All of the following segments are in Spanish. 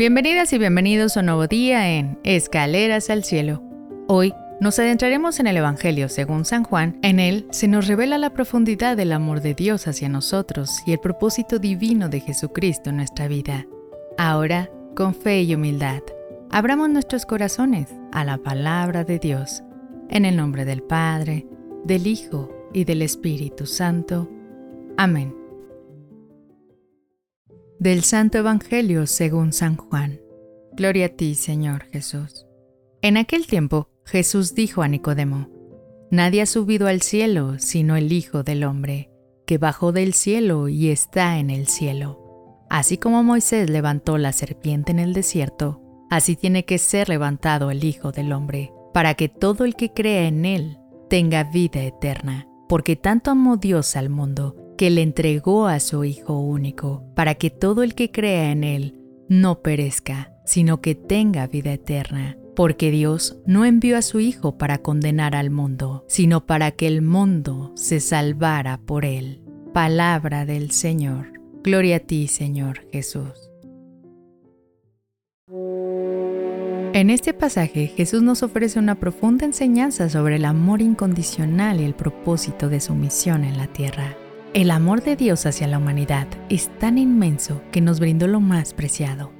Bienvenidas y bienvenidos a un nuevo día en Escaleras al Cielo. Hoy nos adentraremos en el Evangelio según San Juan. En él se nos revela la profundidad del amor de Dios hacia nosotros y el propósito divino de Jesucristo en nuestra vida. Ahora, con fe y humildad, abramos nuestros corazones a la palabra de Dios. En el nombre del Padre, del Hijo y del Espíritu Santo. Amén. Del Santo Evangelio según San Juan. Gloria a ti, Señor Jesús. En aquel tiempo, Jesús dijo a Nicodemo, Nadie ha subido al cielo sino el Hijo del Hombre, que bajó del cielo y está en el cielo. Así como Moisés levantó la serpiente en el desierto, así tiene que ser levantado el Hijo del Hombre, para que todo el que crea en él tenga vida eterna, porque tanto amó Dios al mundo, que le entregó a su Hijo único, para que todo el que crea en Él no perezca, sino que tenga vida eterna. Porque Dios no envió a su Hijo para condenar al mundo, sino para que el mundo se salvara por Él. Palabra del Señor. Gloria a ti, Señor Jesús. En este pasaje Jesús nos ofrece una profunda enseñanza sobre el amor incondicional y el propósito de su misión en la tierra. El amor de Dios hacia la humanidad es tan inmenso que nos brindó lo más preciado,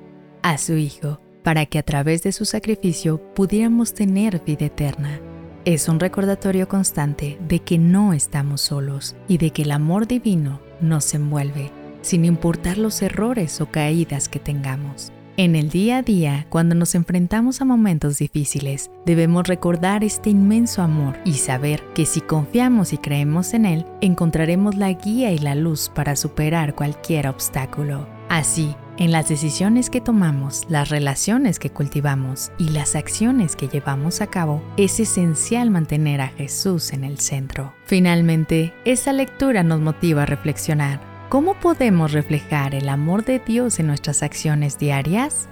a su Hijo, para que a través de su sacrificio pudiéramos tener vida eterna. Es un recordatorio constante de que no estamos solos y de que el amor divino nos envuelve, sin importar los errores o caídas que tengamos. En el día a día, cuando nos enfrentamos a momentos difíciles, debemos recordar este inmenso amor y saber que si confiamos y creemos en él, encontraremos la guía y la luz para superar cualquier obstáculo. Así, en las decisiones que tomamos, las relaciones que cultivamos y las acciones que llevamos a cabo, es esencial mantener a Jesús en el centro. Finalmente, esa lectura nos motiva a reflexionar ¿Cómo podemos reflejar el amor de Dios en nuestras acciones diarias?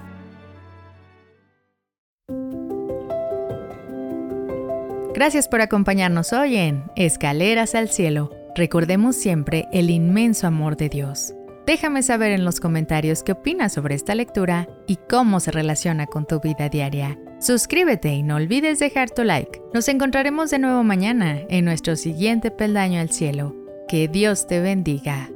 Gracias por acompañarnos hoy en Escaleras al Cielo. Recordemos siempre el inmenso amor de Dios. Déjame saber en los comentarios qué opinas sobre esta lectura y cómo se relaciona con tu vida diaria. Suscríbete y no olvides dejar tu like. Nos encontraremos de nuevo mañana en nuestro siguiente peldaño al cielo. Que Dios te bendiga.